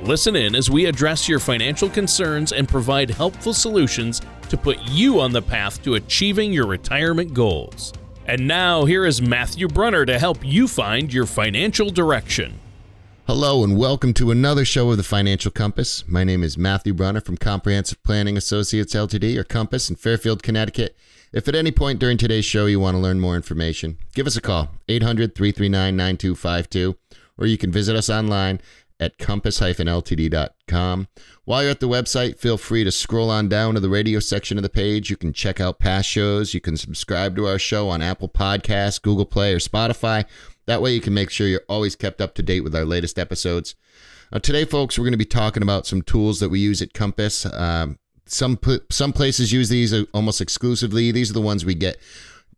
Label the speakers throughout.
Speaker 1: Listen in as we address your financial concerns and provide helpful solutions to put you on the path to achieving your retirement goals. And now, here is Matthew Brunner to help you find your financial direction.
Speaker 2: Hello, and welcome to another show of the Financial Compass. My name is Matthew Brunner from Comprehensive Planning Associates Ltd., or Compass, in Fairfield, Connecticut. If at any point during today's show you want to learn more information, give us a call, 800 339 9252, or you can visit us online at compass-ltd.com. While you're at the website, feel free to scroll on down to the radio section of the page. You can check out past shows. You can subscribe to our show on Apple Podcasts, Google Play, or Spotify. That way you can make sure you're always kept up to date with our latest episodes. Uh, today, folks, we're going to be talking about some tools that we use at Compass. Um, some some places use these almost exclusively. These are the ones we get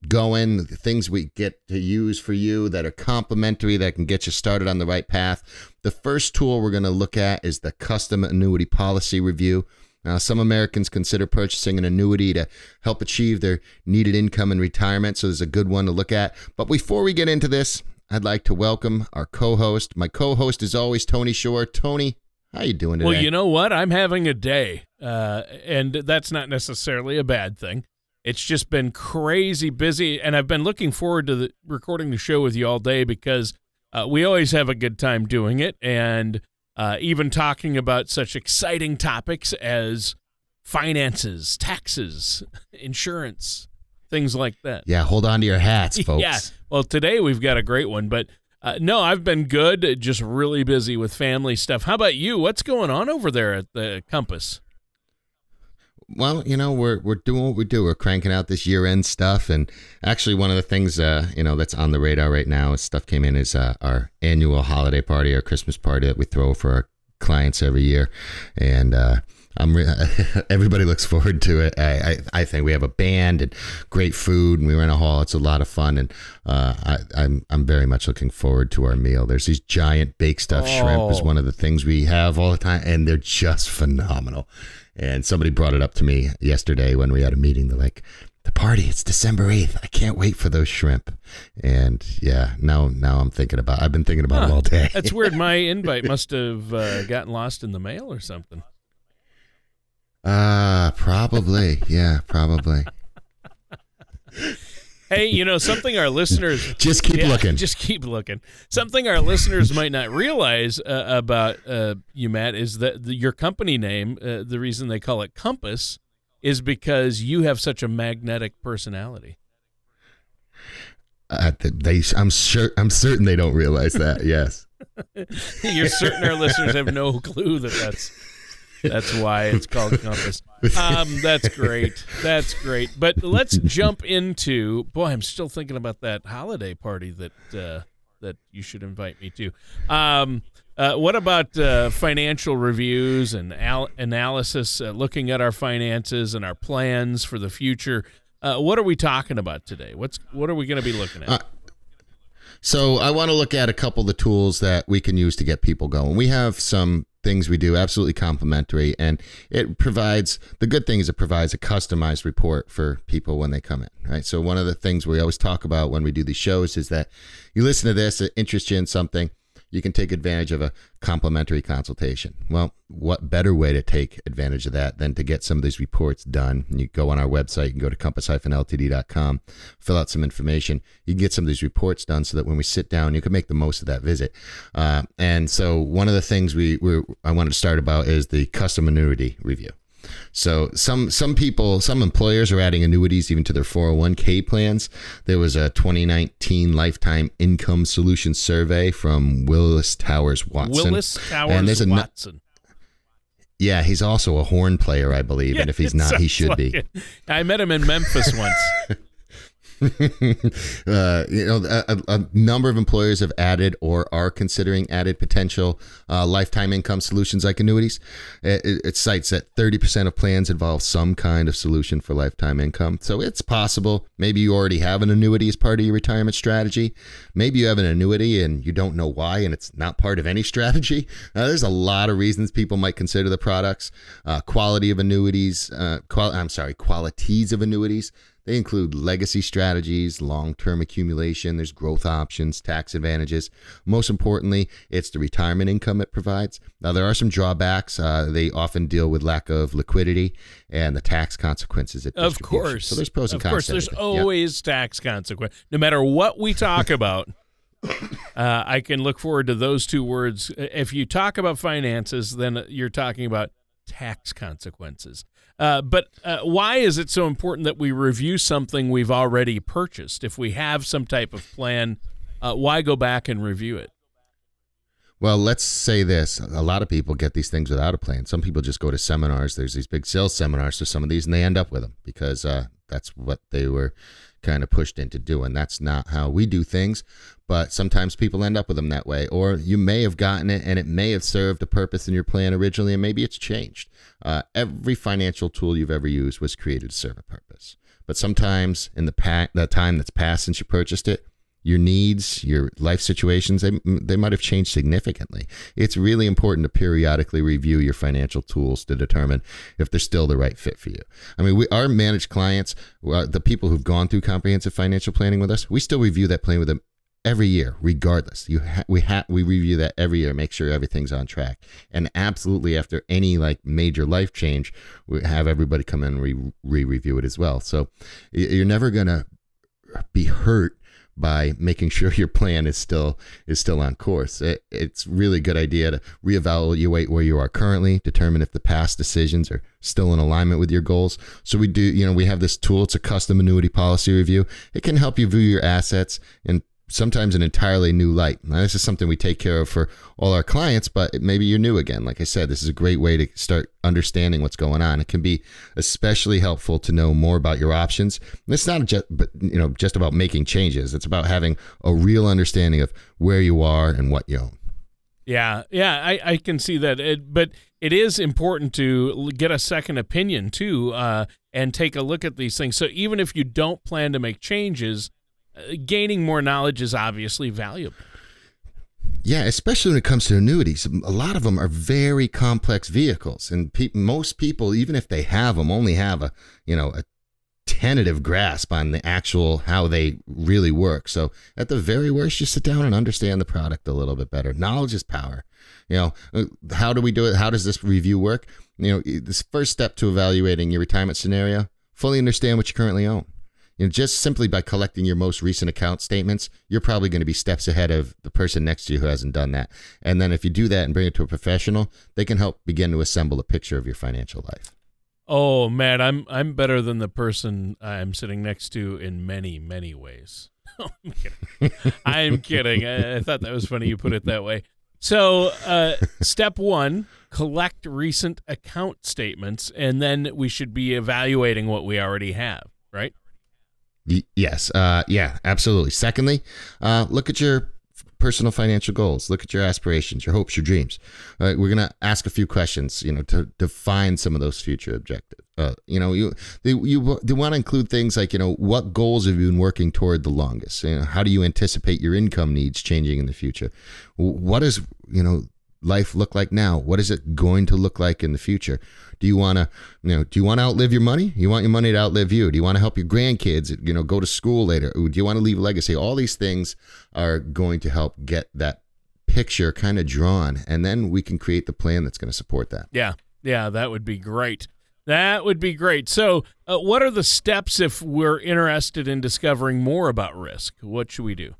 Speaker 2: going, the things we get to use for you that are complimentary that can get you started on the right path. The first tool we're going to look at is the custom annuity policy review. Now, some Americans consider purchasing an annuity to help achieve their needed income in retirement, so there's a good one to look at. But before we get into this, I'd like to welcome our co-host. My co-host is always Tony Shore. Tony, how you doing today?
Speaker 1: Well, you know what? I'm having a day, uh, and that's not necessarily a bad thing. It's just been crazy busy, and I've been looking forward to the, recording the show with you all day because uh, we always have a good time doing it, and uh, even talking about such exciting topics as finances, taxes, insurance, things like that.
Speaker 2: Yeah, hold on to your hats, folks.
Speaker 1: yeah. Well, today we've got a great one, but uh, no, I've been good, just really busy with family stuff. How about you? What's going on over there at the Compass?
Speaker 2: Well, you know, we're we're doing what we do. We're cranking out this year end stuff, and actually, one of the things uh, you know that's on the radar right now, as stuff came in, is uh, our annual holiday party, our Christmas party that we throw for our clients every year, and. Uh, I'm re- everybody looks forward to it. I, I, I think we have a band and great food, and we rent a hall. It's a lot of fun, and uh, I, I'm I'm very much looking forward to our meal. There's these giant baked stuffed oh. shrimp is one of the things we have all the time, and they're just phenomenal. And somebody brought it up to me yesterday when we had a meeting. They're like, the party, it's December 8th. I can't wait for those shrimp. And yeah, now now I'm thinking about I've been thinking about huh, all day.
Speaker 1: that's weird. My invite must have uh, gotten lost in the mail or something.
Speaker 2: Uh, probably. yeah, probably.
Speaker 1: Hey, you know something our listeners
Speaker 2: just keep yeah, looking.
Speaker 1: Just keep looking. Something our listeners might not realize uh, about uh, you, Matt, is that the, your company name. Uh, the reason they call it Compass is because you have such a magnetic personality.
Speaker 2: Uh, they, I'm sure, I'm certain they don't realize that. Yes,
Speaker 1: you're certain our listeners have no clue that that's that's why it's called Compass. Um, that's great. That's great. But let's jump into. Boy, I'm still thinking about that holiday party that uh, that you should invite me to. Um, uh, what about uh, financial reviews and al- analysis, uh, looking at our finances and our plans for the future? Uh, what are we talking about today? What's what are we going to be looking at?
Speaker 2: So I want to look at a couple of the tools that we can use to get people going. We have some things we do absolutely complimentary and it provides the good thing is it provides a customized report for people when they come in right so one of the things we always talk about when we do these shows is that you listen to this it interests you in something you can take advantage of a complimentary consultation. Well, what better way to take advantage of that than to get some of these reports done? You go on our website, you can go to compass-ltd.com, fill out some information. You can get some of these reports done so that when we sit down, you can make the most of that visit. Uh, and so one of the things we, we I wanted to start about is the custom annuity review. So some some people, some employers are adding annuities even to their 401k plans. There was a 2019 lifetime income solution survey from Willis Towers Watson.
Speaker 1: Willis Towers and there's a, Watson.
Speaker 2: Yeah, he's also a horn player, I believe, yeah, and if he's not, he should like be. It.
Speaker 1: I met him in Memphis once.
Speaker 2: uh, you know, a, a, number of employers have added or are considering added potential uh, lifetime income solutions like annuities. It, it, cites that 30% of plans involve some kind of solution for lifetime income. So it's possible. Maybe you already have an annuity as part of your retirement strategy. Maybe you have an annuity and you don't know why, and it's not part of any strategy. Uh, there's a lot of reasons people might consider the products. Uh, quality of annuities, uh, qual- I'm sorry, qualities of annuities they include legacy strategies, long term accumulation, there's growth options, tax advantages. Most importantly, it's the retirement income it provides. Now, there are some drawbacks. Uh, they often deal with lack of liquidity and the tax consequences.
Speaker 1: Of course.
Speaker 2: So there's pros and
Speaker 1: cons. Of course, there's always tax consequence. No matter what we talk about, uh, I can look forward to those two words. If you talk about finances, then you're talking about tax consequences. Uh, but uh, why is it so important that we review something we've already purchased? If we have some type of plan, uh, why go back and review it?
Speaker 2: Well, let's say this. A lot of people get these things without a plan. Some people just go to seminars. There's these big sales seminars for some of these, and they end up with them because uh, that's what they were kind of pushed into doing. That's not how we do things, but sometimes people end up with them that way. Or you may have gotten it and it may have served a purpose in your plan originally, and maybe it's changed. Uh, every financial tool you've ever used was created to serve a purpose. But sometimes in the, pa- the time that's passed since you purchased it, your needs, your life situations, they, they might have changed significantly. It's really important to periodically review your financial tools to determine if they're still the right fit for you. I mean, we our managed clients, uh, the people who've gone through comprehensive financial planning with us, we still review that plan with them every year, regardless. You ha- we ha- we review that every year, make sure everything's on track. And absolutely, after any like major life change, we have everybody come in and re review it as well. So you're never gonna be hurt by making sure your plan is still is still on course. It, it's really a good idea to reevaluate where you are currently, determine if the past decisions are still in alignment with your goals. So we do, you know, we have this tool. It's a custom annuity policy review. It can help you view your assets and sometimes an entirely new light. Now, this is something we take care of for all our clients, but maybe you're new again. Like I said, this is a great way to start understanding what's going on. It can be especially helpful to know more about your options. And it's not just, but you know, just about making changes. It's about having a real understanding of where you are and what you own.
Speaker 1: Yeah, yeah, I, I can see that. It, but it is important to get a second opinion too, uh, and take a look at these things. So even if you don't plan to make changes, gaining more knowledge is obviously valuable.
Speaker 2: Yeah, especially when it comes to annuities. A lot of them are very complex vehicles, and pe- most people, even if they have them, only have a you know a tentative grasp on the actual how they really work. So at the very worst, you sit down and understand the product a little bit better. Knowledge is power. You know, uh, how do we do it? How does this review work? You know, this first step to evaluating your retirement scenario: fully understand what you currently own you know, just simply by collecting your most recent account statements, you're probably going to be steps ahead of the person next to you who hasn't done that. And then if you do that and bring it to a professional, they can help begin to assemble a picture of your financial life.
Speaker 1: Oh man, I'm I'm better than the person I'm sitting next to in many many ways. I'm kidding. I'm kidding. I, I, thought that was funny you put it that way. So, uh, step one: collect recent account statements, and then we should be evaluating what we already have. Right?
Speaker 2: Yes. Uh, yeah, absolutely. Secondly, uh, look at your personal financial goals. Look at your aspirations, your hopes, your dreams. We're gonna ask a few questions, you know, to define some of those future objectives. Uh, you know, you they, you they want to include things like you know what goals have you been working toward the longest? You know, how do you anticipate your income needs changing in the future? What is you know life look like now? What is it going to look like in the future? Do you want to, you know, do you want to outlive your money? You want your money to outlive you? Do you want to help your grandkids, you know, go to school later? Do you want to leave a legacy? All these things are going to help get that picture kind of drawn, and then we can create the plan that's going to support that.
Speaker 1: Yeah, yeah, that would be great. That would be great. So, uh, what are the steps if we're interested in discovering more about risk? What should we do?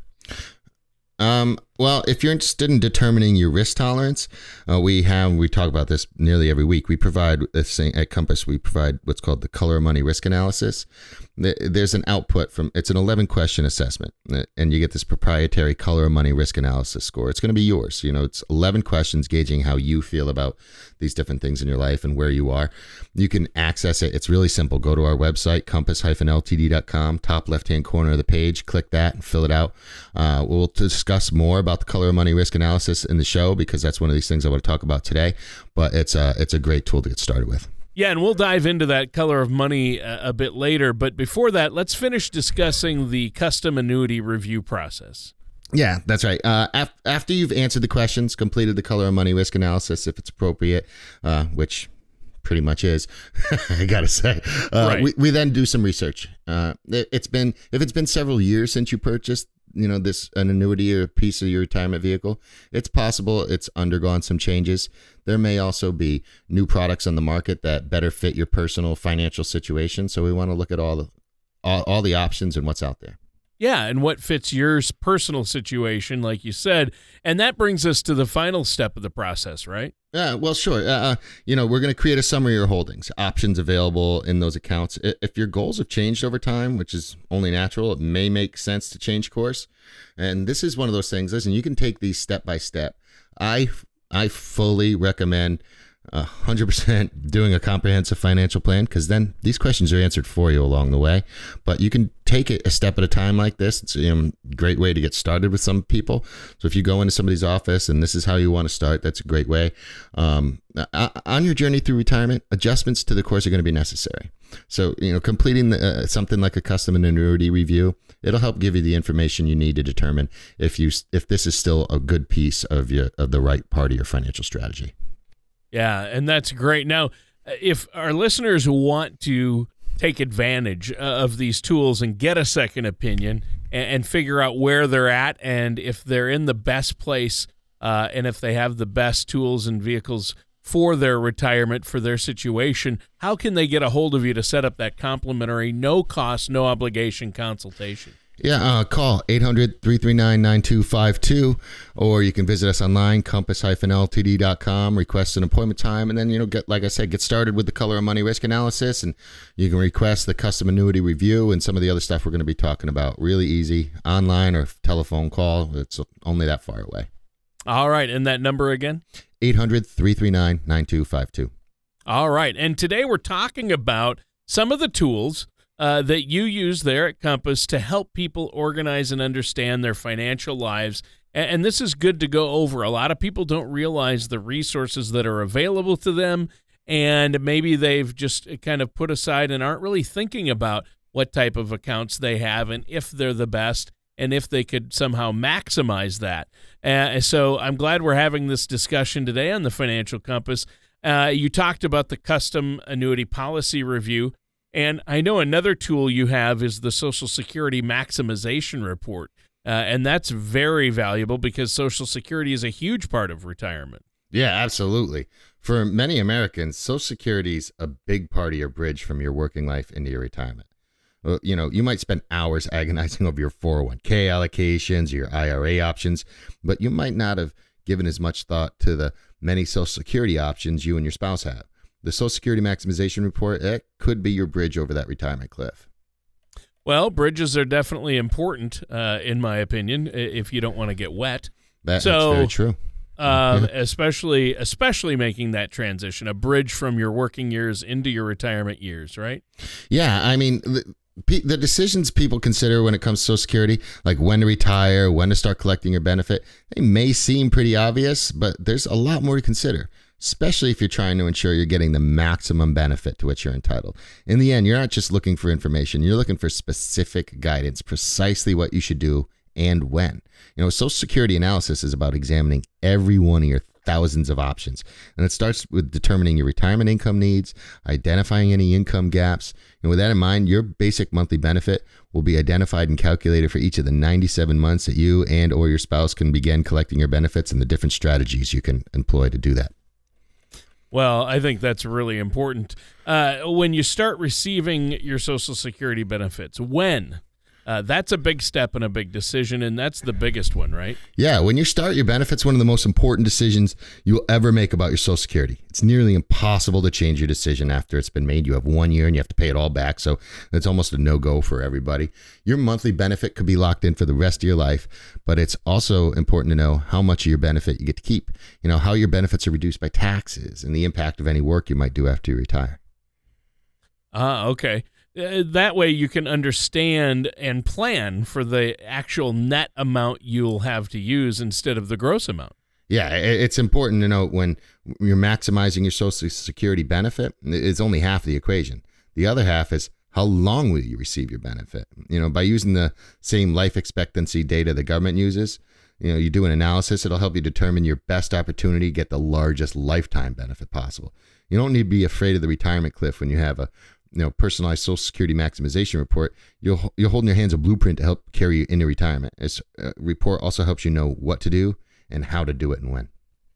Speaker 2: Um, well, if you're interested in determining your risk tolerance, uh, we have we talk about this nearly every week. We provide at Compass. We provide what's called the Color Money Risk Analysis. There's an output from it's an 11 question assessment, uh, and you get this proprietary Color of Money Risk Analysis score. It's going to be yours. You know, it's 11 questions gauging how you feel about these different things in your life and where you are. You can access it. It's really simple. Go to our website, compass-ltd.com, top left-hand corner of the page. Click that and fill it out. Uh, we'll discuss more about the color of money risk analysis in the show because that's one of these things I want to talk about today. But it's a it's a great tool to get started with.
Speaker 1: Yeah, and we'll dive into that color of money a, a bit later. But before that, let's finish discussing the custom annuity review process.
Speaker 2: Yeah, that's right. Uh, af- after you've answered the questions, completed the color of money risk analysis, if it's appropriate, uh, which pretty much is, I gotta say. Uh, right. we, we then do some research. Uh, it, has been if it's been several years since you purchased, you know, this an annuity or a piece of your retirement vehicle, it's possible it's undergone some changes. There may also be new products on the market that better fit your personal financial situation. So we want to look at all the all, all the options and what's out there.
Speaker 1: Yeah, and what fits your personal situation, like you said. And that brings us to the final step of the process, right?
Speaker 2: Yeah, well, sure. Uh, uh you know, we're going to create a summary of your holdings, options available in those accounts. If your goals have changed over time, which is only natural, it may make sense to change course. And this is one of those things. Listen, you can take these step by step. I I fully recommend 100% doing a comprehensive financial plan because then these questions are answered for you along the way. But you can take it a step at a time like this. It's a great way to get started with some people. So if you go into somebody's office and this is how you want to start, that's a great way. Um, on your journey through retirement, adjustments to the course are going to be necessary. So you know, completing the, uh, something like a custom annuity review, it'll help give you the information you need to determine if you if this is still a good piece of your of the right part of your financial strategy.
Speaker 1: Yeah, and that's great. Now, if our listeners want to take advantage uh, of these tools and get a second opinion and, and figure out where they're at and if they're in the best place uh, and if they have the best tools and vehicles for their retirement, for their situation, how can they get a hold of you to set up that complimentary, no cost, no obligation consultation?
Speaker 2: Yeah, uh, call 800 339 9252, or you can visit us online, compass-ltd.com, request an appointment time, and then, you know, get, like I said, get started with the color of money risk analysis, and you can request the custom annuity review and some of the other stuff we're going to be talking about. Really easy, online or telephone call. It's only that far away.
Speaker 1: All right. And that number again?
Speaker 2: 800 339 9252.
Speaker 1: All right. And today we're talking about some of the tools uh, that you use there at Compass to help people organize and understand their financial lives. And, and this is good to go over. A lot of people don't realize the resources that are available to them, and maybe they've just kind of put aside and aren't really thinking about what type of accounts they have and if they're the best and if they could somehow maximize that. Uh, so I'm glad we're having this discussion today on the Financial Compass. Uh, you talked about the custom annuity policy review. And I know another tool you have is the Social Security Maximization Report. Uh, and that's very valuable because Social Security is a huge part of retirement.
Speaker 2: Yeah, absolutely. For many Americans, Social Security is a big part of your bridge from your working life into your retirement. You know, you might spend hours agonizing over your 401k allocations, your IRA options, but you might not have given as much thought to the many Social Security options you and your spouse have the Social Security maximization report, it could be your bridge over that retirement cliff.
Speaker 1: Well, bridges are definitely important, uh, in my opinion, if you don't want to get wet.
Speaker 2: That, so, that's very true.
Speaker 1: Um, especially, especially making that transition, a bridge from your working years into your retirement years, right?
Speaker 2: Yeah, I mean, the, the decisions people consider when it comes to Social Security, like when to retire, when to start collecting your benefit, they may seem pretty obvious, but there's a lot more to consider especially if you're trying to ensure you're getting the maximum benefit to which you're entitled. In the end, you're not just looking for information, you're looking for specific guidance, precisely what you should do and when. You know, Social Security analysis is about examining every one of your thousands of options. And it starts with determining your retirement income needs, identifying any income gaps. And with that in mind, your basic monthly benefit will be identified and calculated for each of the 97 months that you and or your spouse can begin collecting your benefits and the different strategies you can employ to do that.
Speaker 1: Well, I think that's really important. Uh, when you start receiving your Social Security benefits, when? Uh, that's a big step and a big decision, and that's the biggest one, right?
Speaker 2: Yeah, when you start your benefits, one of the most important decisions you'll ever make about your Social Security. It's nearly impossible to change your decision after it's been made. You have one year and you have to pay it all back, so it's almost a no go for everybody. Your monthly benefit could be locked in for the rest of your life, but it's also important to know how much of your benefit you get to keep. You know, how your benefits are reduced by taxes and the impact of any work you might do after you retire.
Speaker 1: Ah, okay. Uh, that way you can understand and plan for the actual net amount you'll have to use instead of the gross amount.
Speaker 2: Yeah, it's important to note when you're maximizing your Social Security benefit, it's only half of the equation. The other half is how long will you receive your benefit? You know, by using the same life expectancy data the government uses, you know, you do an analysis, it'll help you determine your best opportunity get the largest lifetime benefit possible. You don't need to be afraid of the retirement cliff when you have a you know personalized social security maximization report you'll you'll hold in your hands a blueprint to help carry you into retirement. This uh, report also helps you know what to do and how to do it and when.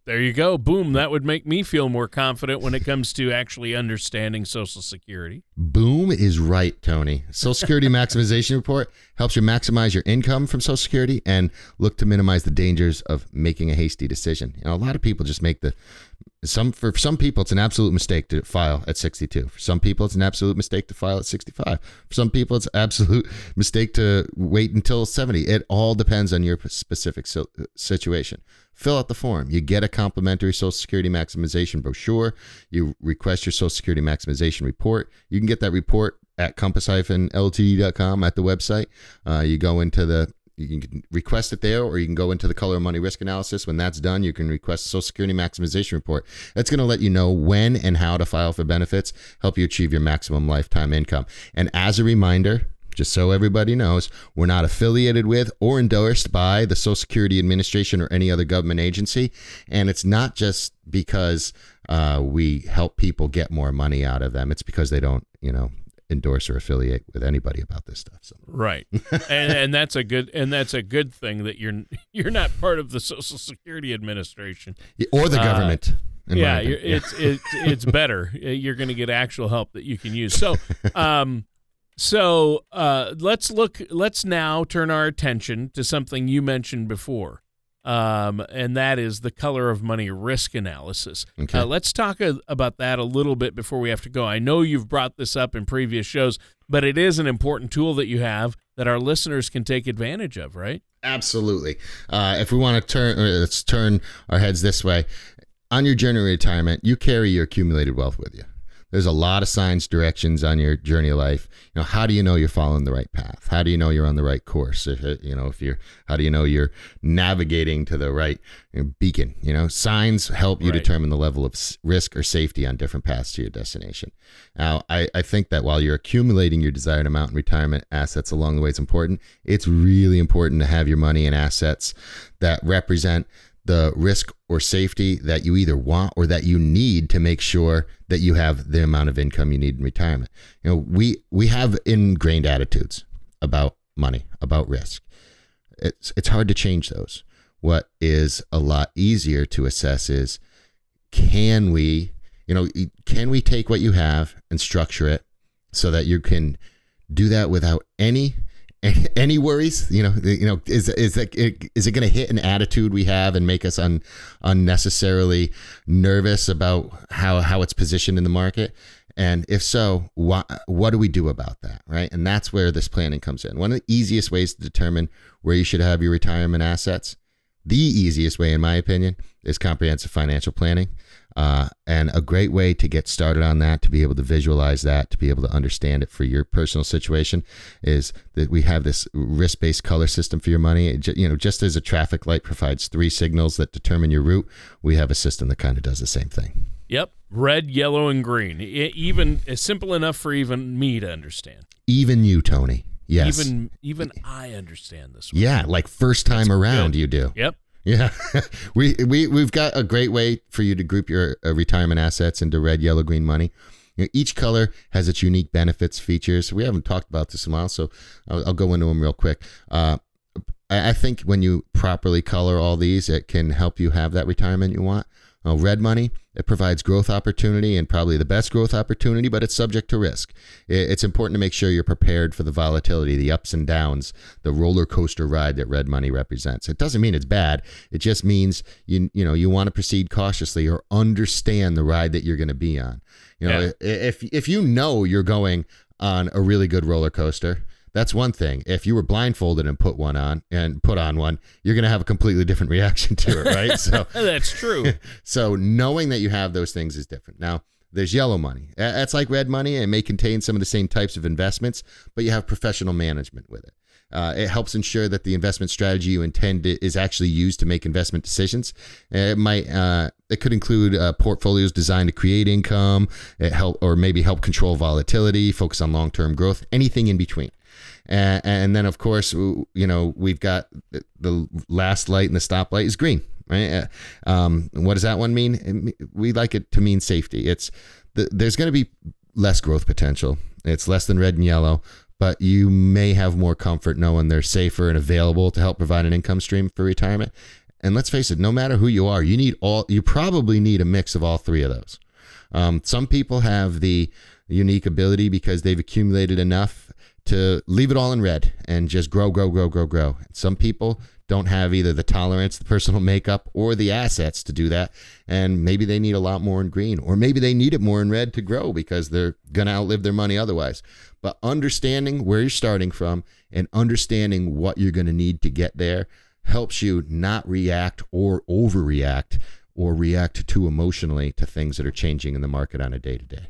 Speaker 1: There you go. Boom. That would make me feel more confident when it comes to actually understanding social security.
Speaker 2: Boom is right tony. Social security maximization report helps you maximize your income from social security and look to minimize the dangers of making a hasty decision. You know a lot of people just make the some for some people, it's an absolute mistake to file at 62. For some people, it's an absolute mistake to file at 65. For some people, it's absolute mistake to wait until 70. It all depends on your specific situation. Fill out the form. You get a complimentary Social Security maximization brochure. You request your Social Security maximization report. You can get that report at compass-ltd.com at the website. Uh, you go into the you can request it there, or you can go into the color of money risk analysis. When that's done, you can request a Social Security maximization report. That's going to let you know when and how to file for benefits, help you achieve your maximum lifetime income. And as a reminder, just so everybody knows, we're not affiliated with or endorsed by the Social Security Administration or any other government agency. And it's not just because uh, we help people get more money out of them, it's because they don't, you know, endorse or affiliate with anybody about this stuff. So.
Speaker 1: Right, and and that's a good and that's a good thing that you're you're not part of the Social Security Administration
Speaker 2: or the uh, government.
Speaker 1: Uh, yeah, it's it's it's better. You're going to get actual help that you can use. So, um, so uh, let's look. Let's now turn our attention to something you mentioned before um, and that is the color of money risk analysis. Okay. Uh, let's talk a, about that a little bit before we have to go. I know you've brought this up in previous shows, but it is an important tool that you have that our listeners can take advantage of, right?
Speaker 2: Absolutely. Uh, if we want to turn, uh, let's turn our heads this way. On your journey retirement, you carry your accumulated wealth with you there's a lot of signs, directions on your journey of life. You know, how do you know you're following the right path? How do you know you're on the right course? If it, you know, if you're, how do you know you're navigating to the right beacon? You know, signs help you right. determine the level of risk or safety on different paths to your destination. Now, I, I think that while you're accumulating your desired amount in retirement assets along the way, it's important. It's really important to have your money and assets that represent the risk or safety that you either want or that you need to make sure that you have the amount of income you need in retirement. You know, we we have ingrained attitudes about money, about risk. It's it's hard to change those. What is a lot easier to assess is can we, you know, can we take what you have and structure it so that you can do that without any any worries? You know you know is is that is it going to hit an attitude we have and make us un, unnecessarily nervous about how how it's positioned in the market? And if so what what do we do about that right? And that's where this planning comes in. One of the easiest ways to determine where you should have your retirement assets the easiest way in my opinion is comprehensive financial planning uh, and a great way to get started on that, to be able to visualize that, to be able to understand it for your personal situation, is that we have this risk-based color system for your money. It, you know, just as a traffic light provides three signals that determine your route, we have a system that kind of does the same thing.
Speaker 1: Yep, red, yellow, and green. It, even it's simple enough for even me to understand.
Speaker 2: Even you, Tony. Yes.
Speaker 1: Even even I understand this.
Speaker 2: One. Yeah, like first time That's around, good. you do.
Speaker 1: Yep.
Speaker 2: Yeah, we we we've got a great way for you to group your uh, retirement assets into red, yellow, green money. You know, each color has its unique benefits, features. We haven't talked about this in a while, so I'll, I'll go into them real quick. Uh, I, I think when you properly color all these, it can help you have that retirement you want. Uh, red money, it provides growth opportunity and probably the best growth opportunity, but it's subject to risk. It's important to make sure you're prepared for the volatility, the ups and downs, the roller coaster ride that red money represents. It doesn't mean it's bad. It just means you you know you want to proceed cautiously or understand the ride that you're going to be on. You know, yeah. if if you know you're going on a really good roller coaster, that's one thing. If you were blindfolded and put one on and put on one, you're going to have a completely different reaction to it, right?
Speaker 1: So that's true.
Speaker 2: so knowing that you have those things is different. Now, there's yellow money. That's like red money. It may contain some of the same types of investments, but you have professional management with it. Uh, it helps ensure that the investment strategy you intend is actually used to make investment decisions. It might uh, it could include uh, portfolios designed to create income, it help or maybe help control volatility, focus on long term growth, anything in between. And, and then, of course, you know, we've got the last light and the stoplight is green, right? Uh, um, what does that one mean? We like it to mean safety. It's the, there's going to be less growth potential. It's less than red and yellow, but you may have more comfort knowing they're safer and available to help provide an income stream for retirement. And let's face it, no matter who you are, you need all. You probably need a mix of all three of those. Um, some people have the unique ability because they've accumulated enough to leave it all in red and just grow, grow, grow, grow, grow. Some people don't have either the tolerance, the personal makeup, or the assets to do that. And maybe they need a lot more in green, or maybe they need it more in red to grow because they're going to outlive their money otherwise. But understanding where you're starting from and understanding what you're going to need to get there helps you not react or overreact or react too emotionally to things that are changing in the market on a day to day.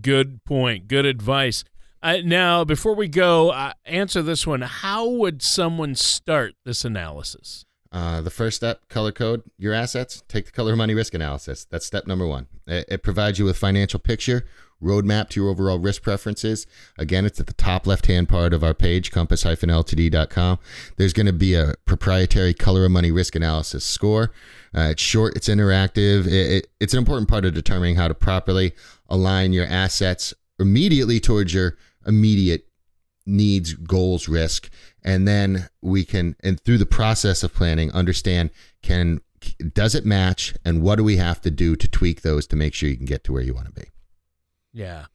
Speaker 1: Good point. Good advice. Uh, now, before we go, uh, answer this one. How would someone start this analysis?
Speaker 2: Uh, the first step, color code your assets. Take the color money risk analysis. That's step number one. It, it provides you with financial picture, roadmap to your overall risk preferences. Again, it's at the top left hand part of our page, compass-ltd.com. There's going to be a proprietary color of money risk analysis score. Uh, it's short, it's interactive. It, it, it's an important part of determining how to properly align your assets immediately towards your immediate needs, goals, risk, and then we can and through the process of planning understand can does it match and what do we have to do to tweak those to make sure you can get to where you want to be.
Speaker 1: Yeah.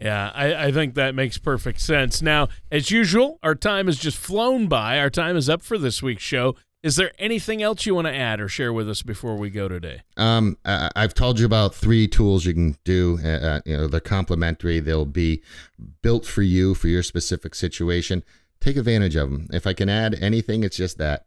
Speaker 1: Yeah, I, I think that makes perfect sense. Now, as usual, our time has just flown by. Our time is up for this week's show. Is there anything else you want to add or share with us before we go today?
Speaker 2: Um, I've told you about three tools you can do. Uh, uh, you know, they're complimentary. They'll be built for you for your specific situation. Take advantage of them. If I can add anything, it's just that.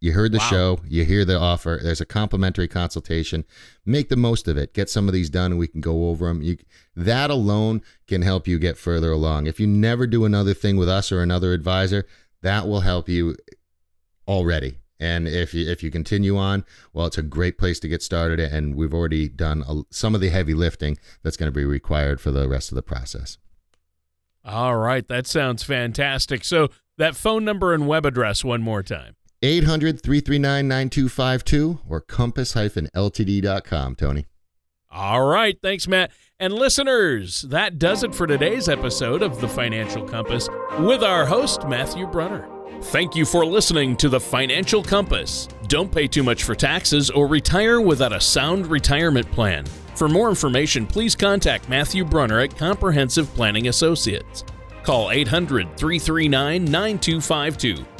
Speaker 2: You heard the wow. show, you hear the offer. There's a complimentary consultation. Make the most of it. Get some of these done, and we can go over them. You, that alone can help you get further along. If you never do another thing with us or another advisor, that will help you already. And if you, if you continue on, well, it's a great place to get started. And we've already done a, some of the heavy lifting that's going to be required for the rest of the process.
Speaker 1: All right. That sounds fantastic. So, that phone number and web address one more time
Speaker 2: 800 339 9252 or compass ltd.com, Tony.
Speaker 1: All right. Thanks, Matt. And listeners, that does it for today's episode of The Financial Compass with our host, Matthew Brunner. Thank you for listening to the Financial Compass. Don't pay too much for taxes or retire without a sound retirement plan. For more information, please contact Matthew Brunner at Comprehensive Planning Associates. Call 800 339 9252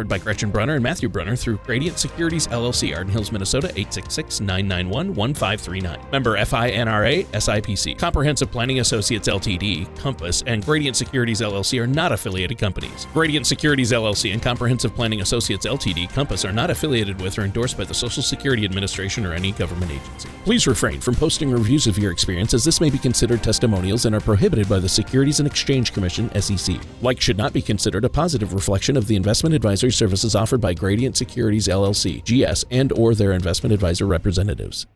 Speaker 1: offered by Gretchen Brunner and Matthew Brunner through Gradient Securities LLC, Arden Hills, Minnesota 866 991 1539. Member FINRA SIPC. Comprehensive Planning Associates Ltd, Compass, and Gradient Securities LLC are not affiliated companies. Gradient Securities LLC and Comprehensive Planning Associates Ltd, Compass, are not affiliated with or endorsed by the Social Security Administration or any government agency. Please refrain from posting reviews of your experience as this may be considered testimonials and are prohibited by the Securities and Exchange Commission SEC. Like should not be considered a positive reflection of the investment advisory services offered by Gradient Securities LLC, GS, and or their investment advisor representatives.